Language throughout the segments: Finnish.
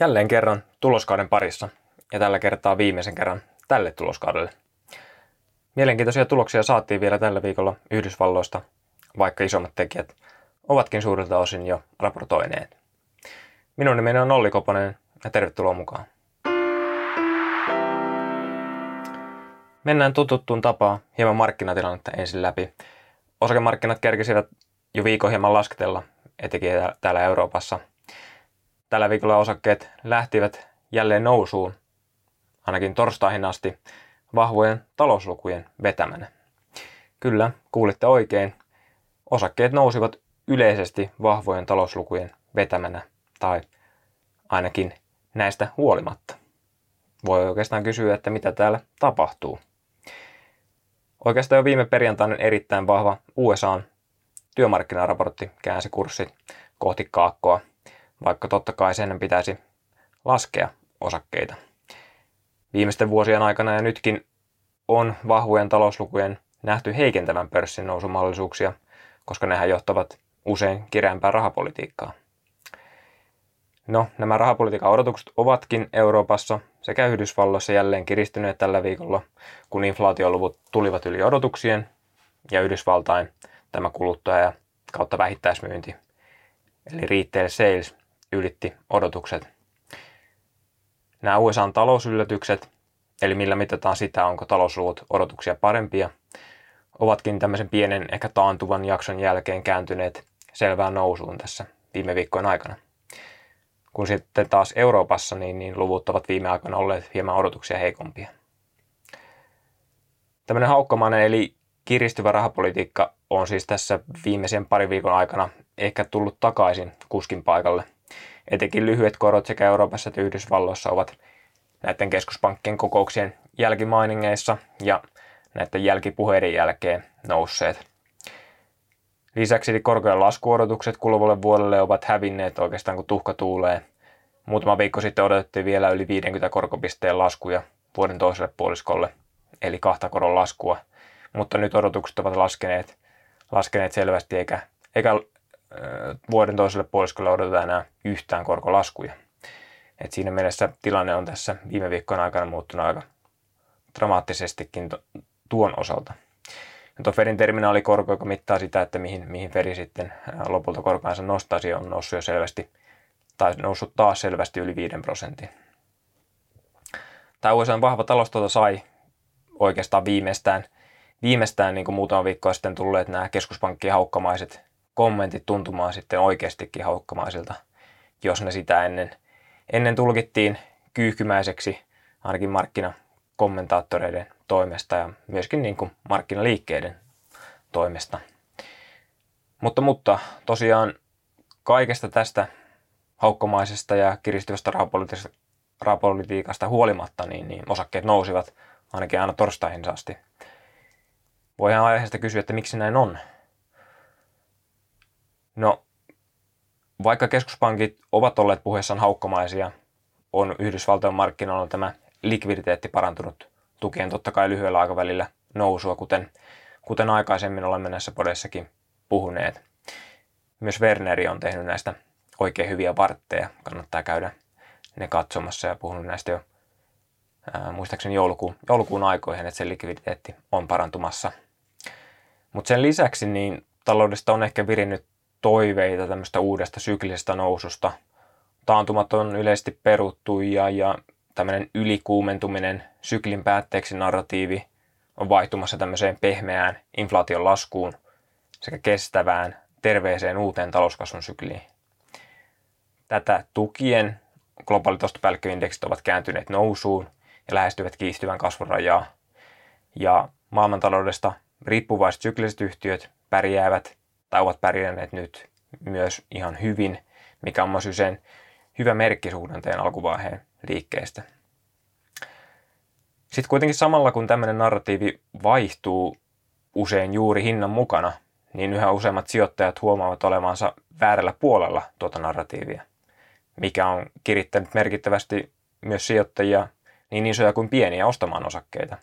Jälleen kerran tuloskauden parissa ja tällä kertaa viimeisen kerran tälle tuloskaudelle. Mielenkiintoisia tuloksia saatiin vielä tällä viikolla Yhdysvalloista, vaikka isommat tekijät ovatkin suurilta osin jo raportoineet. Minun nimeni on Olli Koponen ja tervetuloa mukaan. Mennään tututtuun tapaan hieman markkinatilannetta ensin läpi. Osakemarkkinat kerkisivät jo viikon hieman lasketella, etenkin täällä Euroopassa. Tällä viikolla osakkeet lähtivät jälleen nousuun, ainakin torstaihin asti, vahvojen talouslukujen vetämänä. Kyllä, kuulitte oikein. Osakkeet nousivat yleisesti vahvojen talouslukujen vetämänä, tai ainakin näistä huolimatta. Voi oikeastaan kysyä, että mitä täällä tapahtuu. Oikeastaan jo viime perjantainen erittäin vahva USAn työmarkkinaraportti käänsi kurssit kohti kaakkoa, vaikka totta kai sen pitäisi laskea osakkeita. Viimeisten vuosien aikana ja nytkin on vahvojen talouslukujen nähty heikentävän pörssin nousumahdollisuuksia, koska nehän johtavat usein kireämpää rahapolitiikkaa. No, nämä rahapolitiikan odotukset ovatkin Euroopassa sekä Yhdysvalloissa jälleen kiristyneet tällä viikolla, kun inflaatioluvut tulivat yli odotuksien ja Yhdysvaltain tämä kuluttaja kautta vähittäismyynti, eli retail sales, ylitti odotukset. Nämä USAn talousyllätykset, eli millä mitataan sitä, onko talousluvut odotuksia parempia, ovatkin tämmöisen pienen ehkä taantuvan jakson jälkeen kääntyneet selvään nousuun tässä viime viikkojen aikana. Kun sitten taas Euroopassa, niin, niin luvut ovat viime aikoina olleet hieman odotuksia heikompia. Tämmöinen haukkamainen eli kiristyvä rahapolitiikka on siis tässä viimeisen parin viikon aikana ehkä tullut takaisin kuskin paikalle. Etenkin lyhyet korot sekä Euroopassa että Yhdysvalloissa ovat näiden keskuspankkien kokouksien jälkimainingeissa ja näiden jälkipuheiden jälkeen nousseet. Lisäksi korkean laskuodotukset kuluvalle vuodelle ovat hävinneet oikeastaan kuin tuhka tuulee. Muutama viikko sitten odotettiin vielä yli 50 korkopisteen laskuja vuoden toiselle puoliskolle, eli kahta koron laskua. Mutta nyt odotukset ovat laskeneet, laskeneet selvästi, eikä, eikä vuoden toiselle puoliskolle odoteta enää yhtään korkolaskuja. Et siinä mielessä tilanne on tässä viime viikkojen aikana muuttunut aika dramaattisestikin tuon osalta. Tuo Fedin terminaalikorko, joka mittaa sitä, että mihin, mihin Fedi sitten lopulta korkoansa nostaisi, on noussut jo selvästi, tai noussut taas selvästi yli 5 prosentin. Tämä USA vahva taloustuoto sai oikeastaan viimeistään, viimeistään niin kuin muutama viikko sitten tulleet nämä keskuspankkien haukkamaiset kommentit tuntumaan sitten oikeastikin haukkamaisilta, jos ne sitä ennen, ennen tulkittiin kyyhkymäiseksi, ainakin markkinakommentaattoreiden toimesta ja myöskin niin kuin markkinaliikkeiden toimesta. Mutta, mutta tosiaan kaikesta tästä haukkomaisesta ja kiristyvästä rahapolitiikasta huolimatta, niin, niin osakkeet nousivat ainakin aina torstaihin asti. Voidaan aiheesta kysyä, että miksi näin on. No, vaikka keskuspankit ovat olleet puheessaan haukkomaisia, on Yhdysvaltojen markkinoilla tämä likviditeetti parantunut tukien totta kai lyhyellä aikavälillä nousua, kuten, kuten aikaisemmin olemme näissä podessakin puhuneet. Myös Werneri on tehnyt näistä oikein hyviä vartteja. Kannattaa käydä ne katsomassa ja puhunut näistä jo ää, muistaakseni joulukuun, joulukuun aikoihin, että se likviditeetti on parantumassa. Mutta sen lisäksi niin taloudesta on ehkä virinnyt toiveita tämmöistä uudesta syklisestä noususta. Taantumat on yleisesti peruttu ja, ja tämmöinen ylikuumentuminen, syklin päätteeksi narratiivi on vaihtumassa tämmöiseen pehmeään inflaation laskuun sekä kestävään, terveeseen uuteen talouskasvun sykliin. Tätä tukien globaalit ostopäällikköindeksit ovat kääntyneet nousuun ja lähestyvät kiihtyvän kasvun rajaa. Ja maailmantaloudesta riippuvaiset sykliset yhtiöt pärjäävät tai ovat pärjänneet nyt myös ihan hyvin, mikä on myös usein hyvä merkki suhdanteen alkuvaiheen liikkeestä. Sitten kuitenkin samalla kun tämmöinen narratiivi vaihtuu usein juuri hinnan mukana, niin yhä useammat sijoittajat huomaavat olevansa väärällä puolella tuota narratiivia, mikä on kirittänyt merkittävästi myös sijoittajia, niin isoja kuin pieniä, ostamaan osakkeita.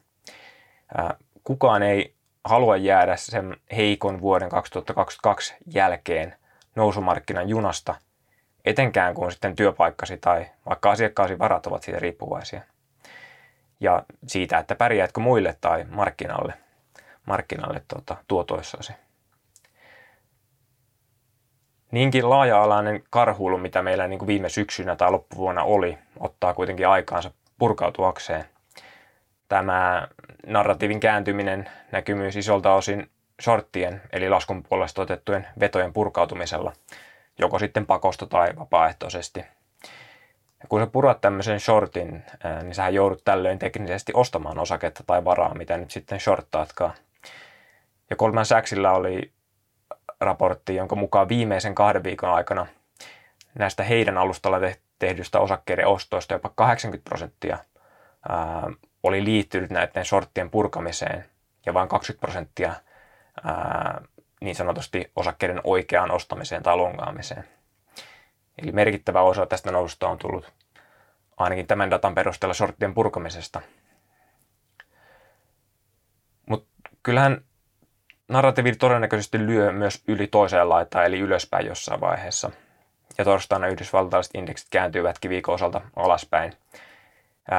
Kukaan ei halua jäädä sen heikon vuoden 2022 jälkeen nousumarkkinan junasta etenkään kun sitten työpaikkasi tai vaikka asiakkaasi varat ovat siitä riippuvaisia. Ja siitä, että pärjäätkö muille tai markkinalle, markkinalle tuota, tuotoissasi. Niinkin laaja-alainen karhuilu, mitä meillä niin kuin viime syksynä tai loppuvuonna oli, ottaa kuitenkin aikaansa purkautuakseen. Tämä narratiivin kääntyminen näkyy myös isolta osin shorttien eli laskun puolesta otettujen vetojen purkautumisella, joko sitten pakosta tai vapaaehtoisesti. Ja kun sä purat tämmöisen shortin, niin sä joudut tällöin teknisesti ostamaan osaketta tai varaa, mitä nyt sitten shorttaatkaan. Ja Goldman Sachsilla oli raportti, jonka mukaan viimeisen kahden viikon aikana näistä heidän alustalla tehdyistä osakkeiden ostoista jopa 80 prosenttia oli liittynyt näiden shorttien purkamiseen ja vain 20 prosenttia niin sanotusti osakkeiden oikeaan ostamiseen tai longaamiseen. Eli merkittävä osa tästä noususta on tullut ainakin tämän datan perusteella shorttien purkamisesta. Mutta kyllähän narratiivi todennäköisesti lyö myös yli toiseen laitaan, eli ylöspäin jossain vaiheessa. Ja torstaina yhdysvaltalaiset indeksit kääntyivätkin viikon osalta alaspäin.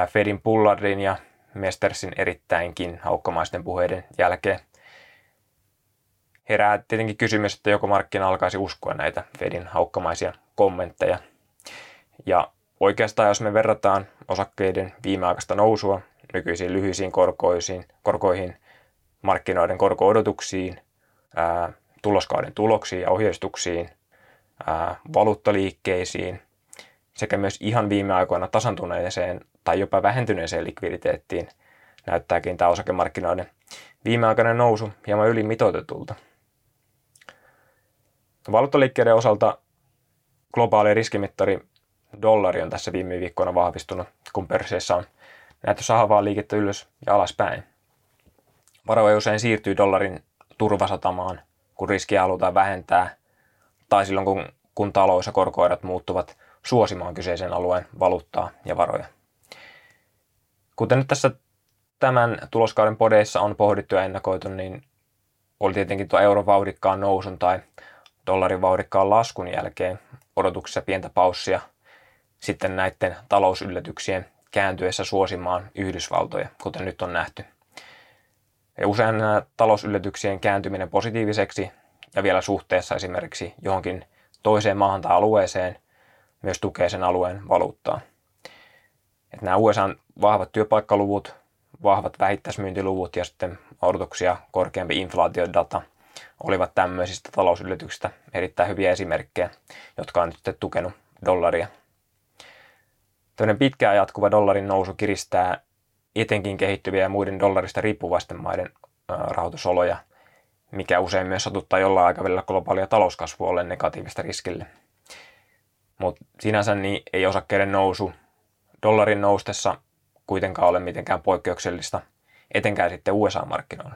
Fedin Pullardin ja Mestersin erittäinkin haukkomaisten puheiden jälkeen herää tietenkin kysymys, että joko markkina alkaisi uskoa näitä Fedin haukkamaisia kommentteja. Ja oikeastaan jos me verrataan osakkeiden viimeaikaista nousua nykyisiin lyhyisiin korkoisiin, korkoihin, markkinoiden korko-odotuksiin, ää, tuloskauden tuloksiin ja ohjeistuksiin, ää, valuuttaliikkeisiin sekä myös ihan viime aikoina tasantuneeseen tai jopa vähentyneeseen likviditeettiin näyttääkin tämä osakemarkkinoiden viimeaikainen nousu hieman ylimitoitetulta. Valuuttaliikkeiden osalta globaali riskimittari dollari on tässä viime viikkoina vahvistunut, kun pörsseissä on näyttö sahavaa liikettä ylös ja alaspäin. Varoja usein siirtyy dollarin turvasatamaan, kun riskiä halutaan vähentää, tai silloin kun, kun talous- ja korkoerot muuttuvat suosimaan kyseisen alueen valuuttaa ja varoja. Kuten nyt tässä tämän tuloskauden podeissa on pohdittu ja ennakoitu, niin oli tietenkin tuo euron vauhdikkaan nousun tai dollarin vauhdikkaan laskun jälkeen odotuksessa pientä paussia sitten näiden talousyllätyksien kääntyessä suosimaan Yhdysvaltoja, kuten nyt on nähty. Ja usein nämä talousyllätyksien kääntyminen positiiviseksi ja vielä suhteessa esimerkiksi johonkin toiseen maahan tai alueeseen myös tukee sen alueen valuuttaa. Että nämä USA vahvat työpaikkaluvut, vahvat vähittäismyyntiluvut ja sitten odotuksia korkeampi inflaatiodata olivat tämmöisistä talousyllätyksistä erittäin hyviä esimerkkejä, jotka on nyt tukenut dollaria. Tällainen pitkään jatkuva dollarin nousu kiristää etenkin kehittyviä ja muiden dollarista riippuvaisten maiden rahoitusoloja, mikä usein myös satuttaa jollain aikavälillä globaalia talouskasvua ollen negatiivista riskille. Mutta sinänsä niin ei osakkeiden nousu dollarin noustessa kuitenkaan ole mitenkään poikkeuksellista, etenkään sitten USA-markkinoilla.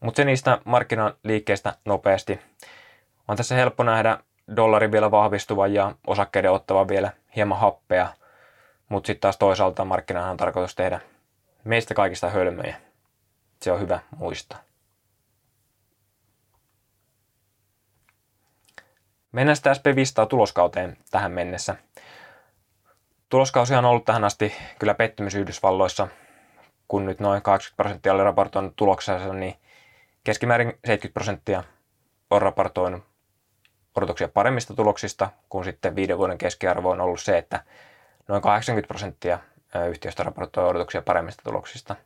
Mutta se niistä markkinaliikkeistä nopeasti. On tässä helppo nähdä dollarin vielä vahvistuvan ja osakkeiden ottavan vielä hieman happea, mutta sitten taas toisaalta markkinahan on tarkoitus tehdä meistä kaikista hölmöjä. Se on hyvä muistaa. Mennään sitten SP500 tuloskauteen tähän mennessä. Tuloskausi on ollut tähän asti kyllä pettymys Yhdysvalloissa. Kun nyt noin 80 prosenttia oli raportoinut tuloksensa, niin keskimäärin 70 prosenttia on raportoinut odotuksia paremmista tuloksista, kun sitten viiden vuoden keskiarvo on ollut se, että noin 80 prosenttia yhtiöstä raportoi odotuksia paremmista tuloksista.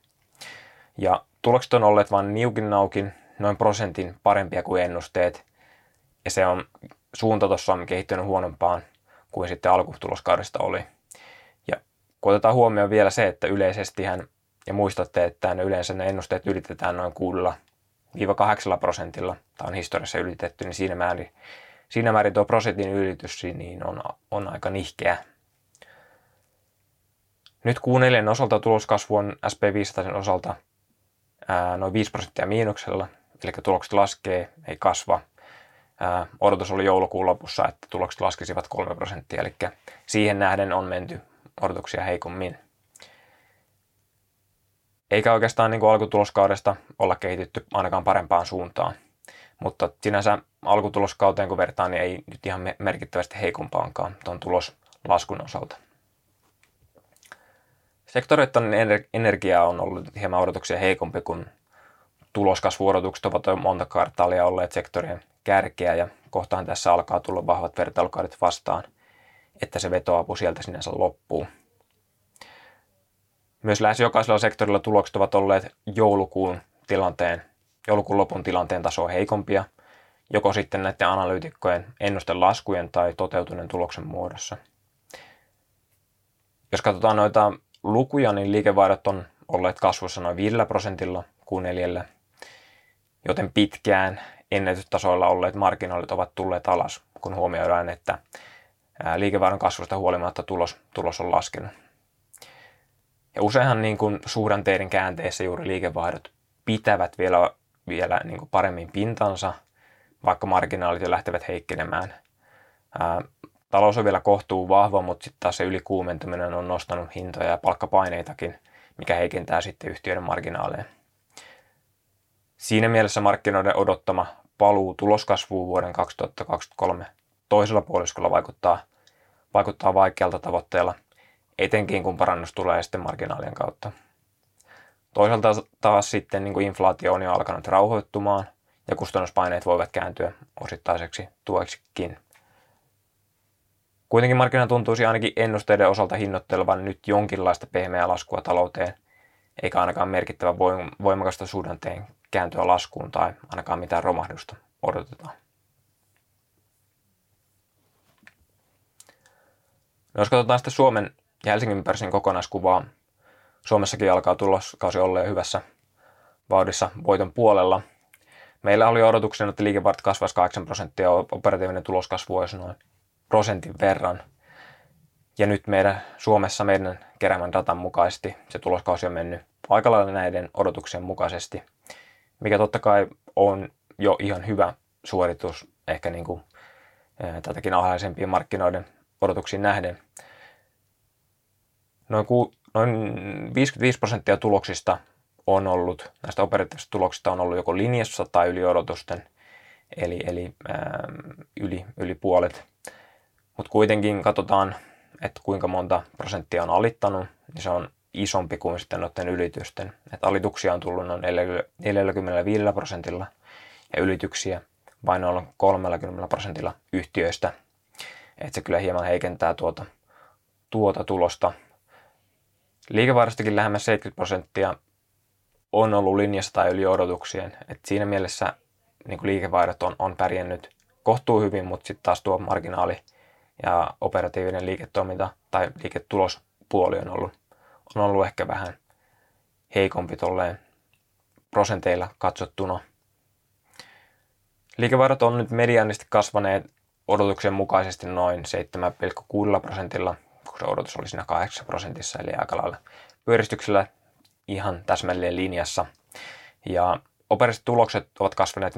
Ja tulokset on olleet vain niukin naukin, noin prosentin parempia kuin ennusteet, ja se on suunta tuossa on kehittynyt huonompaan kuin sitten alkutuloskaudesta oli. Ja kun otetaan huomioon vielä se, että yleisesti ja muistatte, että ne yleensä ne ennusteet ylitetään noin 6-8 prosentilla, tai on historiassa ylitetty, niin siinä määrin, siinä määrin tuo prosentin ylitys niin on, on aika nihkeä. Nyt Q4 osalta tuloskasvu on SP500 osalta ää, noin 5 prosenttia miinuksella, eli tulokset laskee, ei kasva. Odotus oli joulukuun lopussa, että tulokset laskisivat 3 prosenttia, eli siihen nähden on menty odotuksia heikommin. Eikä oikeastaan niin kuin alkutuloskaudesta olla kehitytty ainakaan parempaan suuntaan. Mutta sinänsä alkutuloskauteen kun vertaan, niin ei nyt ihan merkittävästi heikompaankaan tuon tuloslaskun osalta. Sektoreiden energia on ollut hieman odotuksia heikompi, kun tuloskasvuodotukset ovat jo monta kvartaalia olleet sektorien kärkeä ja kohtaan tässä alkaa tulla vahvat vertailukaudet vastaan, että se vetoapu sieltä sinänsä loppuu. Myös lähes jokaisella sektorilla tulokset ovat olleet joulukuun tilanteen, joulukuun lopun tilanteen tasoa heikompia, joko sitten näiden analyytikkojen ennusten laskujen tai toteutuneen tuloksen muodossa. Jos katsotaan noita lukuja, niin liikevaihdot on olleet kasvussa noin 5 prosentilla kuun neljällä, joten pitkään ennätystasoilla olleet marginaalit ovat tulleet alas, kun huomioidaan, että liikevaihdon kasvusta huolimatta tulos, tulos on laskenut. Ja useinhan niin kuin suhdanteiden käänteessä juuri liikevaihdot pitävät vielä, vielä niin kuin paremmin pintansa, vaikka marginaalit jo lähtevät heikkenemään. Ää, talous on vielä kohtuu vahva, mutta sitten taas se ylikuumentuminen on nostanut hintoja ja palkkapaineitakin, mikä heikentää sitten yhtiöiden marginaaleja. Siinä mielessä markkinoiden odottama paluu tuloskasvuun vuoden 2023 toisella puoliskolla vaikuttaa, vaikuttaa vaikealta tavoitteella, etenkin kun parannus tulee sitten marginaalien kautta. Toisaalta taas sitten niin kuin inflaatio on jo alkanut rauhoittumaan ja kustannuspaineet voivat kääntyä osittaiseksi tueksikin. Kuitenkin markkina tuntuisi ainakin ennusteiden osalta hinnoittelevan nyt jonkinlaista pehmeää laskua talouteen, eikä ainakaan merkittävä voimakasta suhdanteen kääntyä laskuun tai ainakaan mitään romahdusta odotetaan. No jos katsotaan sitten Suomen ja Helsingin pörssin kokonaiskuvaa, Suomessakin alkaa tuloskausi olla jo hyvässä vauhdissa voiton puolella. Meillä oli odotuksena, että liikevaihto kasvaisi 8 prosenttia ja operatiivinen tuloskasvu olisi noin prosentin verran. Ja nyt meidän Suomessa meidän keräämän datan mukaisesti se tuloskausi on mennyt aika lailla näiden odotuksien mukaisesti, mikä totta kai on jo ihan hyvä suoritus ehkä niin kuin, tätäkin alhaisempien markkinoiden odotuksiin nähden. Noin, ku, noin 55 prosenttia tuloksista on ollut, näistä operatiivisista tuloksista on ollut joko linjassa tai yli odotusten, eli, eli ää, yli, yli puolet. Mutta kuitenkin katsotaan, että kuinka monta prosenttia on alittanut, niin se on isompi kuin sitten noiden ylitysten. Et alituksia on tullut noin 45 prosentilla ja ylityksiä vain noin 30 prosentilla yhtiöistä. Et se kyllä hieman heikentää tuota, tuota tulosta. Liikevaihdostakin lähemmäs 70 prosenttia on ollut linjassa tai yli odotuksien. Et siinä mielessä niin liikevaihdot on, on pärjännyt kohtuu hyvin, mutta sitten taas tuo marginaali ja operatiivinen liiketoiminta tai liiketulospuoli on ollut, on ollut ehkä vähän heikompi tolleen prosenteilla katsottuna. Liikevaihdot on nyt mediaanisti kasvaneet odotuksen mukaisesti noin 7,6 prosentilla, kun se odotus oli siinä 8 prosentissa, eli aika lailla pyöristyksellä ihan täsmälleen linjassa. Ja operatiiviset tulokset ovat kasvaneet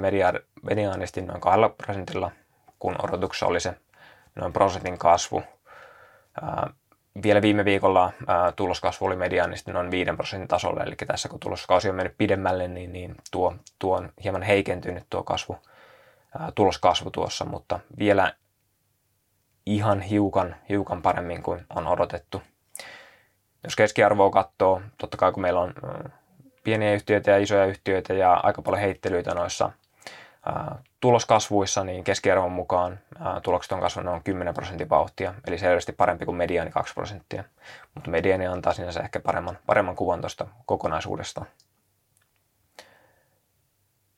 mediaanisti noin 2 prosentilla, kun odotuksessa oli se noin prosentin kasvu. Vielä viime viikolla tuloskasvu oli mediaanisti noin 5 prosentin tasolla, eli tässä kun tuloskausi on mennyt pidemmälle, niin, niin tuo, tuo on hieman heikentynyt tuo kasvu, tuloskasvu tuossa, mutta vielä ihan hiukan, hiukan paremmin kuin on odotettu. Jos keskiarvoa katsoo, totta kai kun meillä on pieniä yhtiöitä ja isoja yhtiöitä ja aika paljon heittelyitä noissa tuloskasvuissa, niin keskiarvon mukaan tulokset on kasvanut noin 10 prosentin vauhtia, eli selvästi parempi kuin mediaani 2 prosenttia. Mutta mediaani antaa sinänsä ehkä paremman, paremman kuvan tuosta kokonaisuudesta.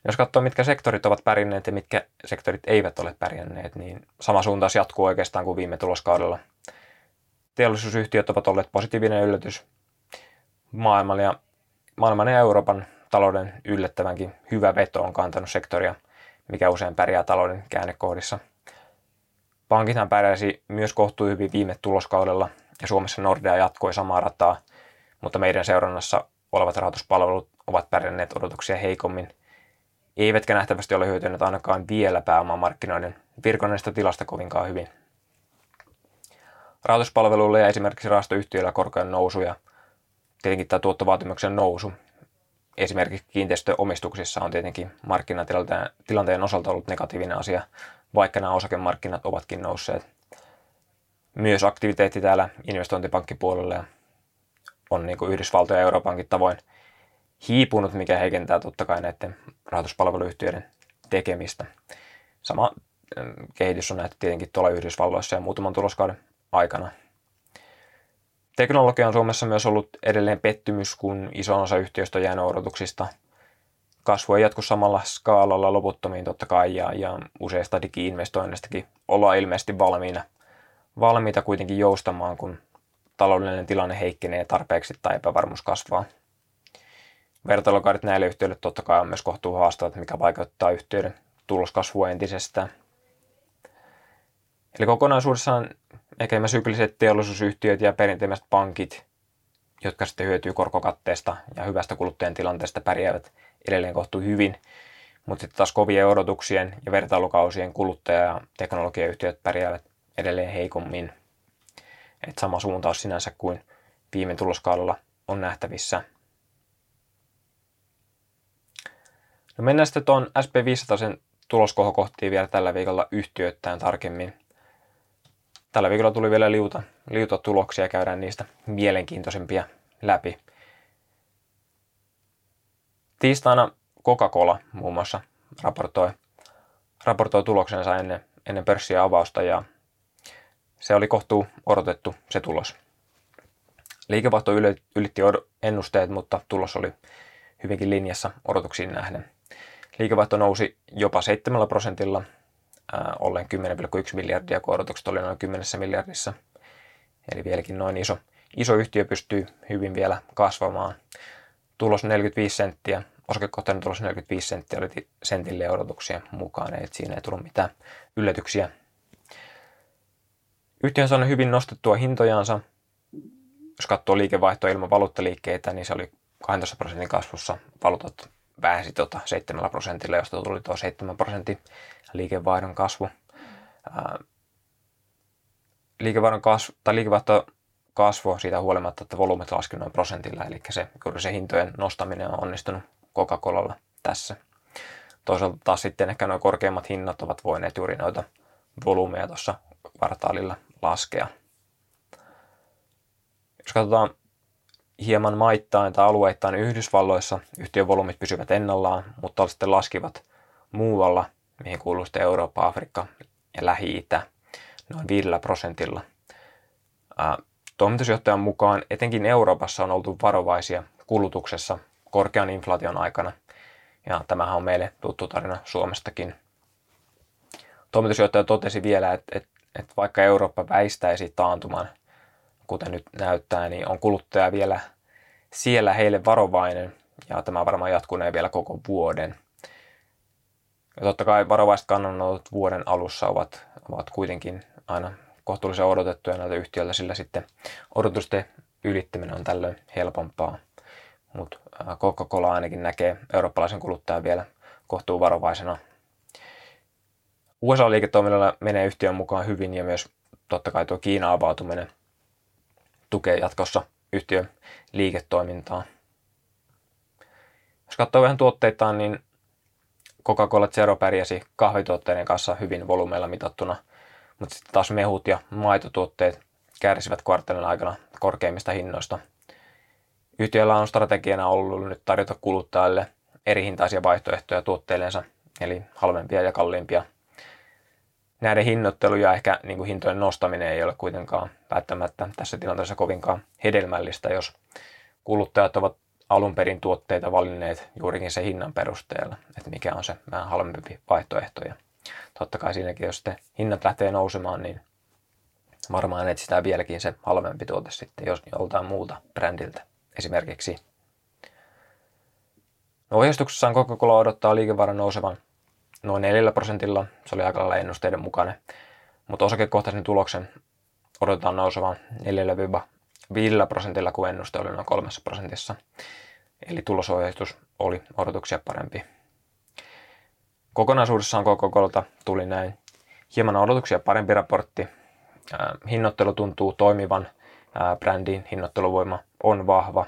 Jos katsoo, mitkä sektorit ovat pärjänneet ja mitkä sektorit eivät ole pärjänneet, niin sama suuntaus jatkuu oikeastaan kuin viime tuloskaudella. Teollisuusyhtiöt ovat olleet positiivinen yllätys. Maailman ja, maailman ja Euroopan talouden yllättävänkin hyvä veto on kantanut sektoria, mikä usein pärjää talouden käännekohdissa. Pankithan pärjäsi myös kohtuu hyvin viime tuloskaudella ja Suomessa Nordea jatkoi samaa rataa, mutta meidän seurannassa olevat rahoituspalvelut ovat pärjänneet odotuksia heikommin, eivätkä nähtävästi ole hyötyneet ainakaan vielä pääomamarkkinoiden virkoneista tilasta kovinkaan hyvin. Rahoituspalveluille ja esimerkiksi rahastoyhtiöillä korkojen nousu ja tietenkin tämä tuottovaatimuksen nousu esimerkiksi kiinteistöomistuksissa on tietenkin markkinatilanteen osalta ollut negatiivinen asia, vaikka nämä osakemarkkinat ovatkin nousseet. Myös aktiviteetti täällä investointipankkipuolella on niin kuin Yhdysvaltojen ja Euroopankin tavoin hiipunut, mikä heikentää totta kai näiden rahoituspalveluyhtiöiden tekemistä. Sama kehitys on nähty tietenkin tuolla Yhdysvalloissa ja muutaman tuloskauden aikana. Teknologia on Suomessa myös ollut edelleen pettymys, kun iso osa yhtiöistä on jäänyt odotuksista. Kasvu ei jatku samalla skaalalla loputtomiin totta kai ja, ja useista digi-investoinnistakin ollaan ilmeisesti valmiina, valmiita kuitenkin joustamaan, kun taloudellinen tilanne heikkenee tarpeeksi tai epävarmuus kasvaa. Vertailukaudet näille yhtiöille totta kai on myös kohtuu haastavat, mikä vaikeuttaa yhtiöiden tuloskasvua entisestään. Eli kokonaisuudessaan ehkä nämä sykliset teollisuusyhtiöt ja perinteiset pankit, jotka sitten hyötyy korkokatteesta ja hyvästä kuluttajan tilanteesta pärjäävät edelleen kohtuu hyvin. Mutta sitten taas kovien odotuksien ja vertailukausien kuluttaja- ja teknologiayhtiöt pärjäävät edelleen heikommin. Et sama suuntaus sinänsä kuin viime tuloskaudella on nähtävissä. No mennään sitten tuon SP500 tuloskohokohtiin vielä tällä viikolla yhtiöittäin tarkemmin. Tällä viikolla tuli vielä liuta, liuta tuloksia, käydään niistä mielenkiintoisempia läpi. Tiistaina Coca-Cola muun muassa raportoi, raportoi tuloksensa ennen, ennen pörssiä avausta ja se oli kohtuu odotettu se tulos. Liikevaihto ylitti ennusteet, mutta tulos oli hyvinkin linjassa odotuksiin nähden. Liikevaihto nousi jopa 7 prosentilla, ollen 10,1 miljardia, kun odotukset oli noin 10 miljardissa. Eli vieläkin noin iso, iso yhtiö pystyy hyvin vielä kasvamaan. Tulos 45 senttiä, osakekohtainen tulos 45 senttiä oli sentille odotuksien mukaan, eli siinä ei tullut mitään yllätyksiä. Yhtiö on saanut hyvin nostettua hintojansa. Jos katsoo liikevaihtoa ilman valuuttaliikkeitä, niin se oli 12 prosentin kasvussa. Valuutat vähäsi tota 7 prosentilla, josta tuli tuo 7 prosentin liikevaihdon kasvu. Liikevaihdon kasvu, tai liikevaihto kasvu siitä huolimatta, että volyymet laski noin prosentilla, eli se, juuri se hintojen nostaminen on onnistunut Coca-Colalla tässä. Toisaalta taas sitten ehkä nuo korkeimmat hinnat ovat voineet juuri noita volyymeja tuossa kvartaalilla laskea. Jos katsotaan hieman maittain tai alueittain Yhdysvalloissa yhtiön volyymit pysyvät ennallaan, mutta sitten laskivat muualla, mihin kuuluu sitten Eurooppa, Afrikka ja Lähi-Itä, noin 5 prosentilla. Toimitusjohtajan mukaan etenkin Euroopassa on oltu varovaisia kulutuksessa korkean inflaation aikana, ja tämähän on meille tuttu tarina Suomestakin. Toimitusjohtaja totesi vielä, että, että, että vaikka Eurooppa väistäisi taantuman kuten nyt näyttää, niin on kuluttaja vielä siellä heille varovainen ja tämä varmaan jatkunee vielä koko vuoden. Ja totta kai varovaiset kannanotot vuoden alussa ovat, ovat kuitenkin aina kohtuullisen odotettuja näiltä yhtiöiltä, sillä sitten odotusten ylittäminen on tällöin helpompaa. Mutta Coca-Cola ainakin näkee eurooppalaisen kuluttajan vielä kohtuu varovaisena. USA-liiketoiminnalla menee yhtiön mukaan hyvin ja myös totta kai tuo Kiinan avautuminen – tukee jatkossa yhtiön liiketoimintaa. Jos katsoo vähän tuotteitaan, niin Coca-Cola Zero pärjäsi kahvituotteiden kanssa hyvin volyymeilla mitattuna, mutta sitten taas mehut ja maitotuotteet kärsivät kvartaalin aikana korkeimmista hinnoista. Yhtiöllä on strategiana ollut nyt tarjota kuluttajille eri hintaisia vaihtoehtoja tuotteillensa, eli halvempia ja kalliimpia näiden hinnoittelu ja ehkä niin kuin hintojen nostaminen ei ole kuitenkaan välttämättä tässä tilanteessa kovinkaan hedelmällistä, jos kuluttajat ovat alun perin tuotteita valinneet juurikin se hinnan perusteella, että mikä on se vähän halvempi vaihtoehto. Ja totta kai siinäkin, jos sitten hinnat lähtee nousemaan, niin varmaan etsitään vieläkin se halvempi tuote sitten jos joltain muulta brändiltä esimerkiksi. No ohjeistuksessaan Coca-Cola odottaa liikevaihdon nousevan noin 4 prosentilla. Se oli aika lailla ennusteiden mukainen. Mutta osakekohtaisen tuloksen odotetaan nousevan 4-5 prosentilla, kun ennuste oli noin 3 prosentissa. Eli tulosohjeistus oli odotuksia parempi. Kokonaisuudessaan koko tuli näin hieman odotuksia parempi raportti. Hinnoittelu tuntuu toimivan, brändin hinnoitteluvoima on vahva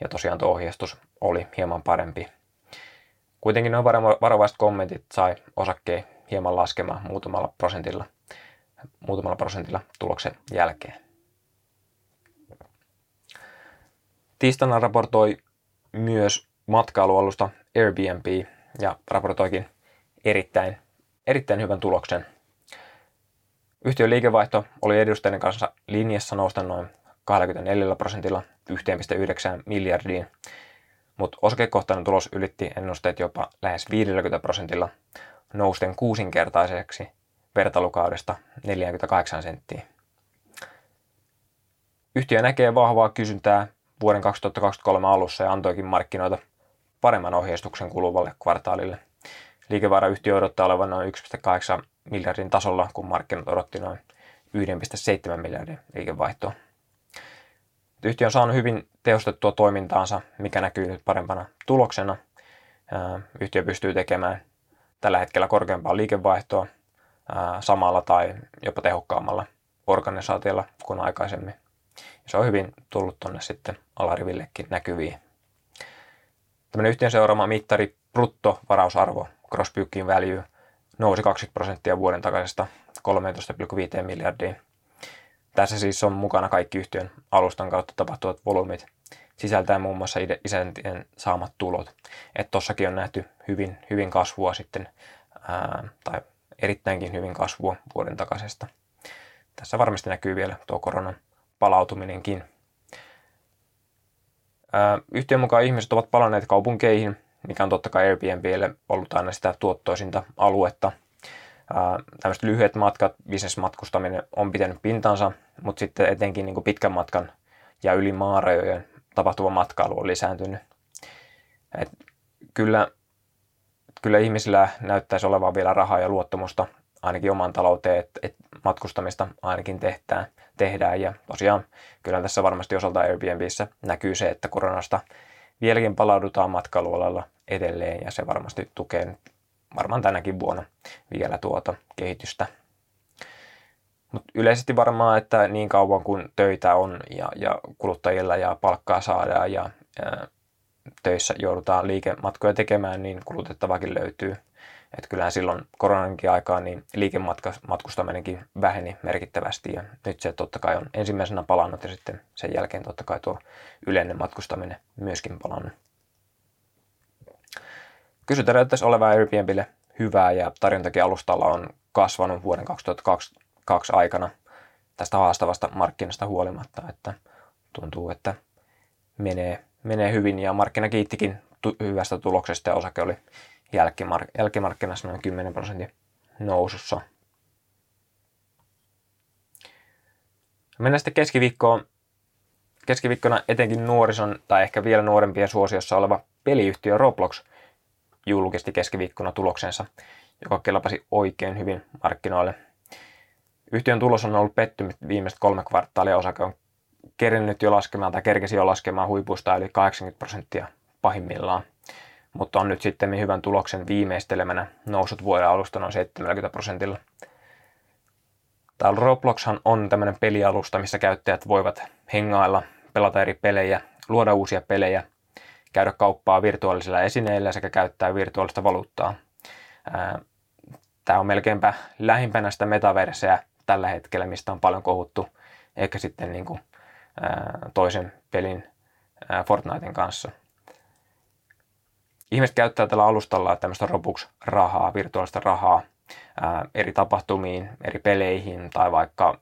ja tosiaan tuo ohjeistus oli hieman parempi. Kuitenkin nuo varovaiset kommentit sai osakkeen hieman laskemaan muutamalla prosentilla, muutamalla prosentilla tuloksen jälkeen. Tiistaina raportoi myös matkailualusta Airbnb ja raportoikin erittäin, erittäin hyvän tuloksen. Yhtiön liikevaihto oli edustajien kanssa linjassa nousta noin 24 prosentilla 1,9 miljardiin, mutta osakekohtainen tulos ylitti ennusteet jopa lähes 50 prosentilla nousten kuusinkertaiseksi vertailukaudesta 48 senttiä. Yhtiö näkee vahvaa kysyntää vuoden 2023 alussa ja antoikin markkinoita paremman ohjeistuksen kuluvalle kvartaalille. Liikevaihdoyhtiö odottaa olevan noin 1,8 miljardin tasolla, kun markkinat odotti noin 1,7 miljardin liikevaihtoa. Yhtiö on saanut hyvin tehostettua toimintaansa, mikä näkyy nyt parempana tuloksena. Yhtiö pystyy tekemään tällä hetkellä korkeampaa liikevaihtoa samalla tai jopa tehokkaammalla organisaatiolla kuin aikaisemmin. Se on hyvin tullut tuonne sitten alarivillekin näkyviin. Tämmöinen yhtiön seuraama mittari bruttovarausarvo, booking value, nousi 20 prosenttia vuoden takaisesta 13,5 miljardiin. Tässä siis on mukana kaikki yhtiön alustan kautta tapahtuvat volyymit, sisältää muun muassa isäntien saamat tulot. Että tossakin on nähty hyvin, hyvin kasvua sitten, ää, tai erittäinkin hyvin kasvua vuoden takaisesta. Tässä varmasti näkyy vielä tuo koronan palautuminenkin. Yhtiön mukaan ihmiset ovat palanneet kaupunkeihin, mikä on totta kai Airbnbille ollut aina sitä tuottoisinta aluetta. Tämmöiset lyhyet matkat, bisnesmatkustaminen on pitänyt pintansa, mutta sitten etenkin niin kuin pitkän matkan ja yli maarajojen tapahtuva matkailu on lisääntynyt. Et kyllä, kyllä ihmisillä näyttäisi olevan vielä rahaa ja luottamusta ainakin omaan talouteen, että et matkustamista ainakin tehdään, tehdään. Ja tosiaan kyllä tässä varmasti osalta Airbnbissä näkyy se, että koronasta vieläkin palaudutaan matkailualalla edelleen ja se varmasti tukee varmaan tänäkin vuonna vielä tuota kehitystä. Mutta yleisesti varmaan, että niin kauan kuin töitä on ja, ja kuluttajilla ja palkkaa saadaan ja ää, töissä joudutaan liikematkoja tekemään, niin kulutettavakin löytyy. Että kyllähän silloin koronankin aikaan niin liikematkustaminenkin väheni merkittävästi ja nyt se totta kai on ensimmäisenä palannut ja sitten sen jälkeen totta kai tuo yleinen matkustaminen myöskin palannut. Kysyntä näyttäisi olevan Airbnbille hyvää ja tarjontakin alustalla on kasvanut vuoden 2022 aikana tästä haastavasta markkinasta huolimatta, että tuntuu, että menee, menee hyvin ja markkina kiittikin tu- hyvästä tuloksesta ja osake oli jälkimar- jälkimarkkinassa noin 10 prosentin nousussa. Mennään sitten keskiviikkoon. Keskiviikkona etenkin nuorison tai ehkä vielä nuorempien suosiossa oleva peliyhtiö Roblox julkisti keskiviikkona tuloksensa, joka kelpasi oikein hyvin markkinoille. Yhtiön tulos on ollut pettymys viimeiset kolme kvartaalia. Osake on kerinnyt jo laskemaan tai kerkesi jo laskemaan huipusta yli 80 prosenttia pahimmillaan mutta on nyt sitten hyvän tuloksen viimeistelemänä noussut vuoden alusta noin 70 prosentilla. Täällä Robloxhan on tämmöinen pelialusta, missä käyttäjät voivat hengailla, pelata eri pelejä, luoda uusia pelejä, käydä kauppaa virtuaalisilla esineillä sekä käyttää virtuaalista valuuttaa. Tämä on melkeinpä lähimpänä sitä metaverseä tällä hetkellä, mistä on paljon kohuttu, eikä sitten niin kuin toisen pelin Fortniten kanssa. Ihmiset käyttää tällä alustalla tämmöistä Robux-rahaa, virtuaalista rahaa ää, eri tapahtumiin, eri peleihin tai vaikka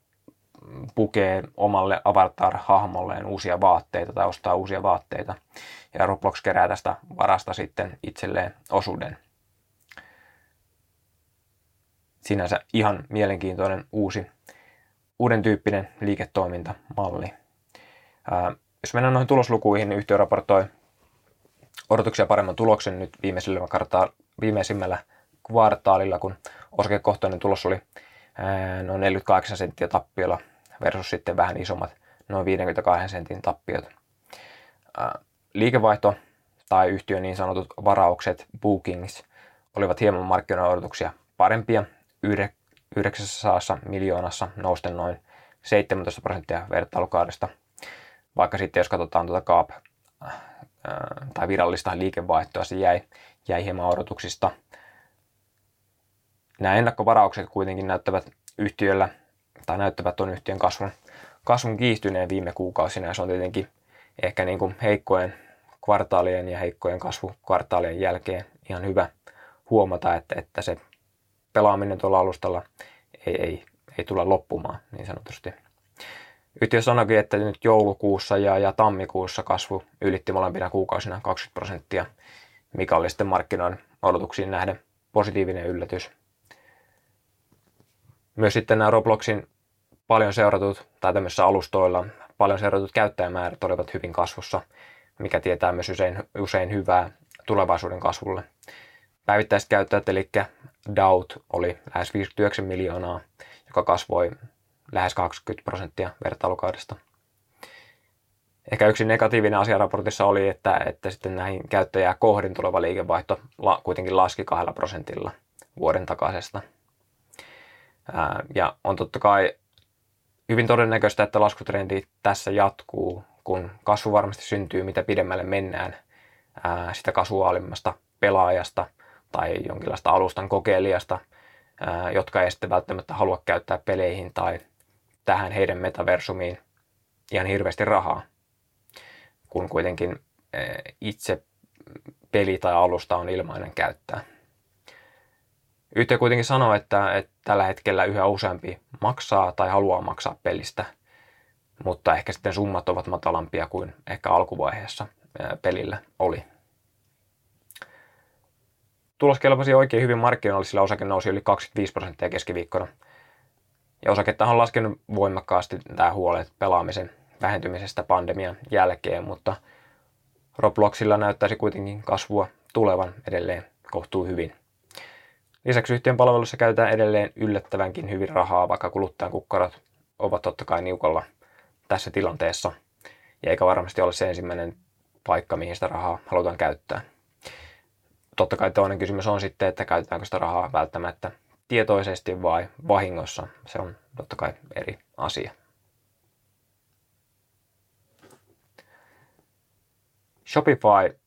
pukee omalle avatar-hahmolleen uusia vaatteita tai ostaa uusia vaatteita. Ja Roblox kerää tästä varasta sitten itselleen osuuden. Sinänsä ihan mielenkiintoinen uusi, uuden tyyppinen liiketoimintamalli. Ää, jos mennään noihin tuloslukuihin, niin yhtiö raportoi odotuksia paremman tuloksen nyt viimeisellä kartaa, viimeisimmällä kvartaalilla, kun osakekohtainen tulos oli noin 48 senttiä tappiolla versus sitten vähän isommat noin 52 sentin tappiot. Liikevaihto tai yhtiön niin sanotut varaukset, bookings, olivat hieman markkinoiden parempia 900 miljoonassa nousten noin 17 prosenttia vertailukaudesta. Vaikka sitten jos katsotaan tuota Kaap tai virallista liikevaihtoa, se jäi, jäi hieman odotuksista. Nämä ennakkovaraukset kuitenkin näyttävät yhtiöllä, tai näyttävät tuon yhtiön kasvun, kasvun kiihtyneen viime kuukausina, ja se on tietenkin ehkä niin kuin heikkojen kvartaalien ja heikkojen kasvukvartaalien jälkeen ihan hyvä huomata, että, että se pelaaminen tuolla alustalla ei, ei, ei tulla loppumaan niin sanotusti. Yhtiö sanoikin, että nyt joulukuussa ja, ja tammikuussa kasvu ylitti molempina kuukausina 20 prosenttia, mikä oli sitten markkinoiden odotuksiin nähden positiivinen yllätys. Myös sitten nämä Robloxin paljon seuratut, tai tämmöisissä alustoilla, paljon seuratut käyttäjämäärät olivat hyvin kasvussa, mikä tietää myös usein, usein hyvää tulevaisuuden kasvulle. Päivittäiset käyttäjät, eli DAUT, oli lähes 59 miljoonaa, joka kasvoi lähes 20 prosenttia vertailukaudesta. Ehkä yksi negatiivinen asia raportissa oli, että, että sitten näihin käyttäjää kohdin tuleva liikevaihto la, kuitenkin laski kahdella prosentilla vuoden takaisesta. Ää, ja on totta kai hyvin todennäköistä, että laskutrendi tässä jatkuu, kun kasvu varmasti syntyy, mitä pidemmälle mennään ää, sitä kasuaalimmasta pelaajasta tai jonkinlaista alustan kokeilijasta, ää, jotka ei sitten välttämättä halua käyttää peleihin tai tähän heidän metaversumiin ihan hirveästi rahaa, kun kuitenkin itse peli tai alusta on ilmainen käyttää. Yhtiö kuitenkin sanoo, että, että tällä hetkellä yhä useampi maksaa tai haluaa maksaa pelistä, mutta ehkä sitten summat ovat matalampia kuin ehkä alkuvaiheessa pelillä oli. Tulos kelpasi oikein hyvin markkinoille, sillä osake nousi yli 25 prosenttia keskiviikkona. Ja osaketta on laskenut voimakkaasti tämä huolet pelaamisen vähentymisestä pandemian jälkeen, mutta Robloxilla näyttäisi kuitenkin kasvua tulevan edelleen kohtuu hyvin. Lisäksi yhtiön palvelussa käytetään edelleen yllättävänkin hyvin rahaa, vaikka kuluttajan kukkarat ovat totta kai niukalla tässä tilanteessa. Ja eikä varmasti ole se ensimmäinen paikka, mihin sitä rahaa halutaan käyttää. Totta kai toinen kysymys on sitten, että käytetäänkö sitä rahaa välttämättä tietoisesti vai vahingossa. Se on totta kai eri asia. Shopify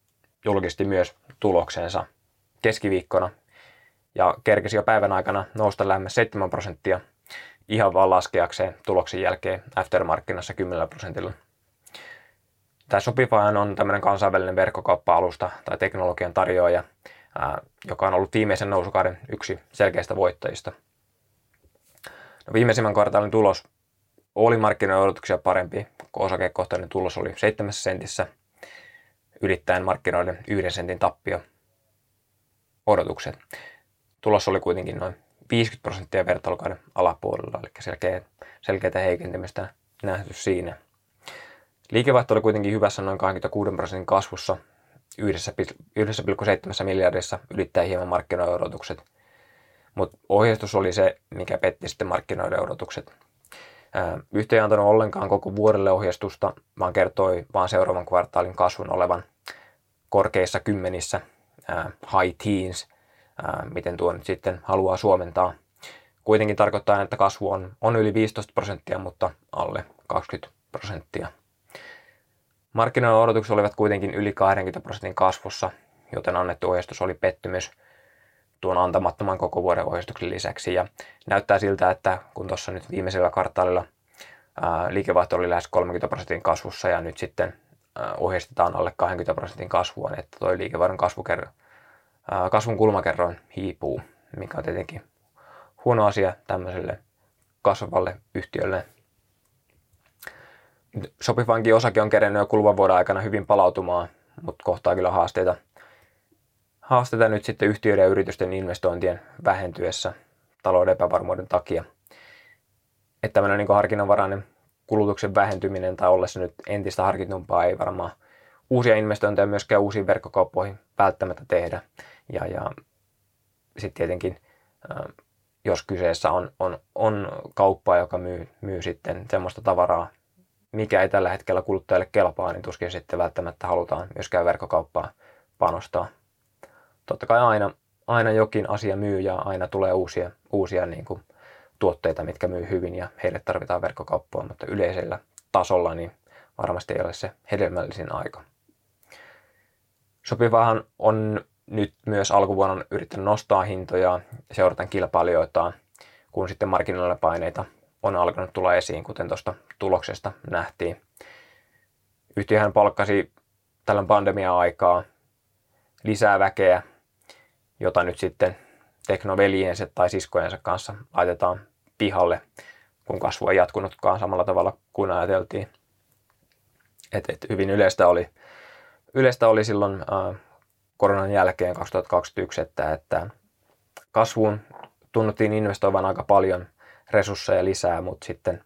julkisti myös tuloksensa keskiviikkona ja kerkesi jo päivän aikana nousta lähemmäs 7 prosenttia ihan vaan laskeakseen tuloksen jälkeen aftermarkkinassa 10 prosentilla. Tämä Shopify on tämmöinen kansainvälinen verkkokauppa-alusta tai teknologian tarjoaja, joka on ollut viimeisen nousukauden yksi selkeistä voittajista. No, viimeisimmän kvartaalin tulos oli markkinoiden odotuksia parempi, kun osakekohtainen tulos oli 7 sentissä, ylittäen markkinoiden yhden sentin tappio odotukset tulos oli kuitenkin noin 50 prosenttia vertailukauden alapuolella, eli selkeä, selkeää heikentymistä nähty siinä. Liikevaihto oli kuitenkin hyvässä noin 26 prosentin kasvussa 1,7 miljardissa ylittää hieman markkinoiden odotukset. Mutta ohjeistus oli se, mikä petti sitten markkinoiden odotukset. Yhtiö ei antanut ollenkaan koko vuodelle ohjeistusta, vaan kertoi vaan seuraavan kvartaalin kasvun olevan korkeissa kymmenissä, high teens, miten tuo nyt sitten haluaa suomentaa. Kuitenkin tarkoittaa, että kasvu on, on yli 15 prosenttia, mutta alle 20 prosenttia. Markkinoiden odotukset olivat kuitenkin yli 20 prosentin kasvussa, joten annettu ohjeistus oli pettymys tuon antamattoman koko vuoden ohjeistuksen lisäksi. Ja näyttää siltä, että kun tuossa nyt viimeisellä kvartaalilla liikevaihto oli lähes 30 prosentin kasvussa ja nyt sitten ohjeistetaan alle 20 prosentin kasvua, niin että tuo liikevaihdon kasvukerro kasvun kulmakerroin hiipuu, mikä on tietenkin huono asia tämmöiselle kasvavalle yhtiölle. Sopivankin osake on kerennyt jo kuluvan vuoden aikana hyvin palautumaan, mutta kohtaa kyllä haasteita, haasteita nyt sitten yhtiöiden ja yritysten investointien vähentyessä talouden epävarmuuden takia. Että tämmöinen niin harkinnanvarainen kulutuksen vähentyminen tai ollessa nyt entistä harkitumpaa ei varmaan uusia investointeja myöskään uusiin verkkokauppoihin välttämättä tehdä. Ja, ja sitten tietenkin, jos kyseessä on, on, on kauppa, joka myy, myy sitten semmoista tavaraa, mikä ei tällä hetkellä kuluttajalle kelpaa, niin tuskin sitten välttämättä halutaan myöskään verkkokauppaa panostaa. Totta kai aina, aina jokin asia myy ja aina tulee uusia, uusia niin kuin tuotteita, mitkä myy hyvin ja heille tarvitaan verkkokauppaa, mutta yleisellä tasolla niin varmasti ei ole se hedelmällisin aika. Sopivahan on nyt myös alkuvuonna yrittänyt nostaa hintoja seuraten kilpailijoitaan, kun sitten markkinoilla paineita on alkanut tulla esiin, kuten tuosta tuloksesta nähtiin. Yhtiöhän palkkasi tällä pandemia-aikaa lisää väkeä, jota nyt sitten teknoveljiensä tai siskojensa kanssa laitetaan pihalle, kun kasvu ei jatkunutkaan samalla tavalla kuin ajateltiin. Et, et hyvin yleistä oli, yleistä oli silloin äh, koronan jälkeen 2021, että, että kasvuun tunnuttiin investoivan aika paljon resursseja lisää, mutta sitten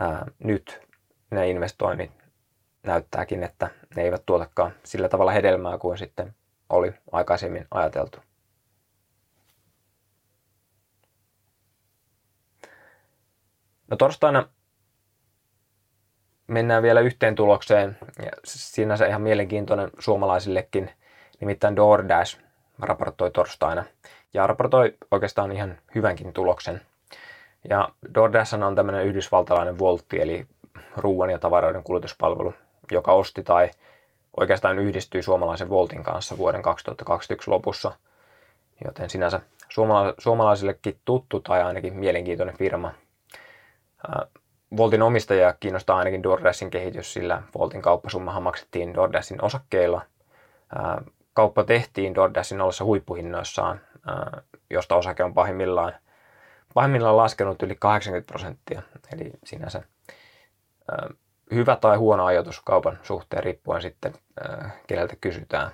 ää, nyt ne investoinnit näyttääkin, että ne eivät tuotakaan sillä tavalla hedelmää kuin sitten oli aikaisemmin ajateltu. No torstaina mennään vielä yhteen tulokseen, ja siinä se ihan mielenkiintoinen suomalaisillekin, nimittäin DoorDash raportoi torstaina, ja raportoi oikeastaan ihan hyvänkin tuloksen. Ja DoorDash on tämmöinen yhdysvaltalainen voltti, eli ruoan ja tavaroiden kulutuspalvelu, joka osti tai oikeastaan yhdistyi suomalaisen Voltin kanssa vuoden 2021 lopussa. Joten sinänsä suomala- suomalaisillekin tuttu tai ainakin mielenkiintoinen firma. Voltin omistajia kiinnostaa ainakin DoorDashin kehitys, sillä Voltin kauppasummahan maksettiin DoorDashin osakkeilla. Kauppa tehtiin DoorDashin ollessa huippuhinnoissaan, josta osake on pahimmillaan, pahimmillaan laskenut yli 80 prosenttia. Eli sinänsä hyvä tai huono ajatus kaupan suhteen riippuen sitten keneltä kysytään.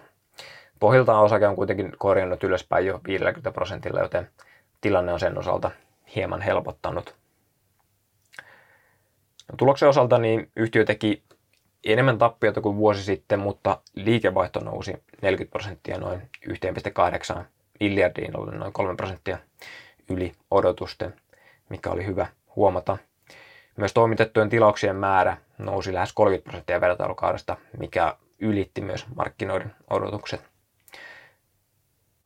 Pohjiltaan osake on kuitenkin korjannut ylöspäin jo 50 prosentilla, joten tilanne on sen osalta hieman helpottanut. No, tuloksen osalta niin yhtiö teki enemmän tappiota kuin vuosi sitten, mutta liikevaihto nousi 40 prosenttia noin 1,8 miljardiin, noin 3 prosenttia yli odotusten, mikä oli hyvä huomata. Myös toimitettujen tilauksien määrä nousi lähes 30 prosenttia vertailukaudesta, mikä ylitti myös markkinoiden odotukset.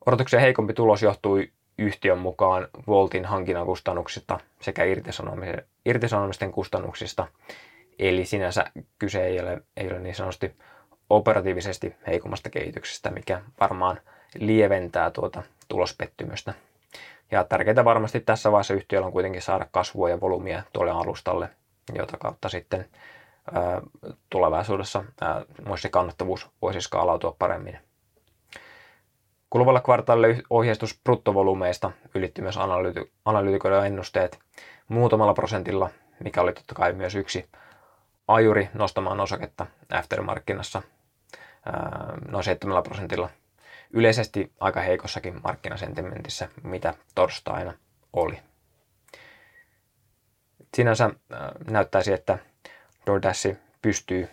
Odotuksen heikompi tulos johtui yhtiön mukaan Voltin hankinnan kustannuksista sekä irtisanomisten kustannuksista. Eli sinänsä kyse ei ole, ei ole niin sanotusti operatiivisesti heikommasta kehityksestä, mikä varmaan lieventää tuota tulospettymystä. Ja tärkeintä varmasti tässä vaiheessa yhtiöllä on kuitenkin saada kasvua ja volyymia tuolle alustalle, jota kautta sitten tulevaisuudessa ää, kannattavuus voisi skaalautua paremmin. Kuluvalla kvartaalille ohjeistus bruttovolumeista ylitti myös analyyty- analyytikoiden ennusteet muutamalla prosentilla, mikä oli totta kai myös yksi ajuri nostamaan osaketta aftermarkkinassa noin 7 prosentilla. Yleisesti aika heikossakin markkinasentimentissä, mitä torstaina oli. Sinänsä näyttäisi, että DoorDash pystyy,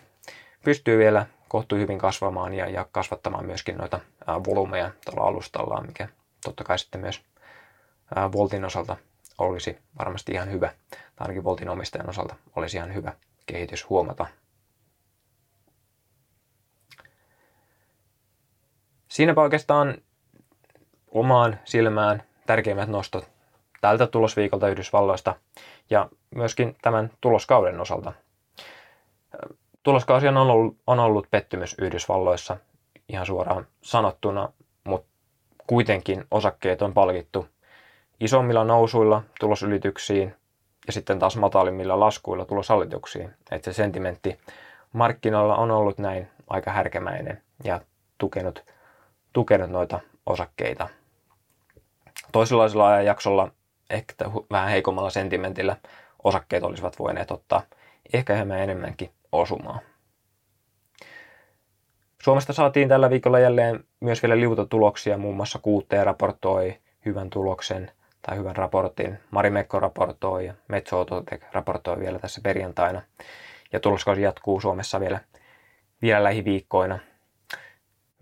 pystyy vielä kohtuu hyvin kasvamaan ja, ja kasvattamaan myöskin noita ää, volyymeja tuolla alustallaan, mikä totta kai sitten myös ää, Voltin osalta olisi varmasti ihan hyvä, tai ainakin Voltin omistajan osalta olisi ihan hyvä kehitys huomata. Siinäpä oikeastaan omaan silmään tärkeimmät nostot tältä tulosviikolta Yhdysvalloista ja myöskin tämän tuloskauden osalta. Tuloskausi on ollut, on ollut pettymys Yhdysvalloissa ihan suoraan sanottuna, mutta kuitenkin osakkeet on palkittu isommilla nousuilla tulosylityksiin ja sitten taas matalimmilla laskuilla tulosallituksiin. Että se sentimentti markkinoilla on ollut näin aika härkämäinen ja tukenut, tukenut noita osakkeita. Toisenlaisella ajanjaksolla, ehkä vähän heikommalla sentimentillä, osakkeet olisivat voineet ottaa ehkä hieman enemmänkin osumaa. Suomesta saatiin tällä viikolla jälleen myös vielä liutatuloksia, muun muassa Kuutteen raportoi hyvän tuloksen tai hyvän raportin. Marimekko raportoi ja Metso raportoi vielä tässä perjantaina. Ja tuloskausi jatkuu Suomessa vielä, vielä lähiviikkoina.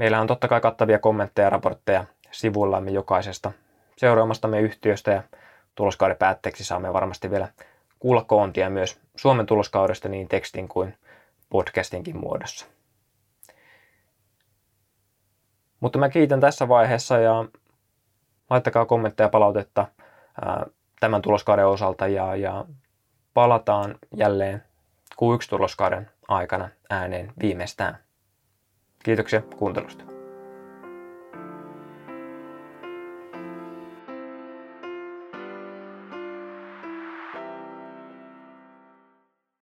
Meillä on totta kai kattavia kommentteja ja raportteja sivuillamme jokaisesta seuraamastamme yhtiöstä ja tuloskauden päätteeksi saamme varmasti vielä kuulla koontia myös Suomen tuloskaudesta niin tekstin kuin podcastinkin muodossa. Mutta mä kiitän tässä vaiheessa ja laittakaa kommentteja ja palautetta tämän tuloskauden osalta ja, ja palataan jälleen Q1-tuloskauden aikana ääneen viimeistään. Kiitoksia kuuntelusta.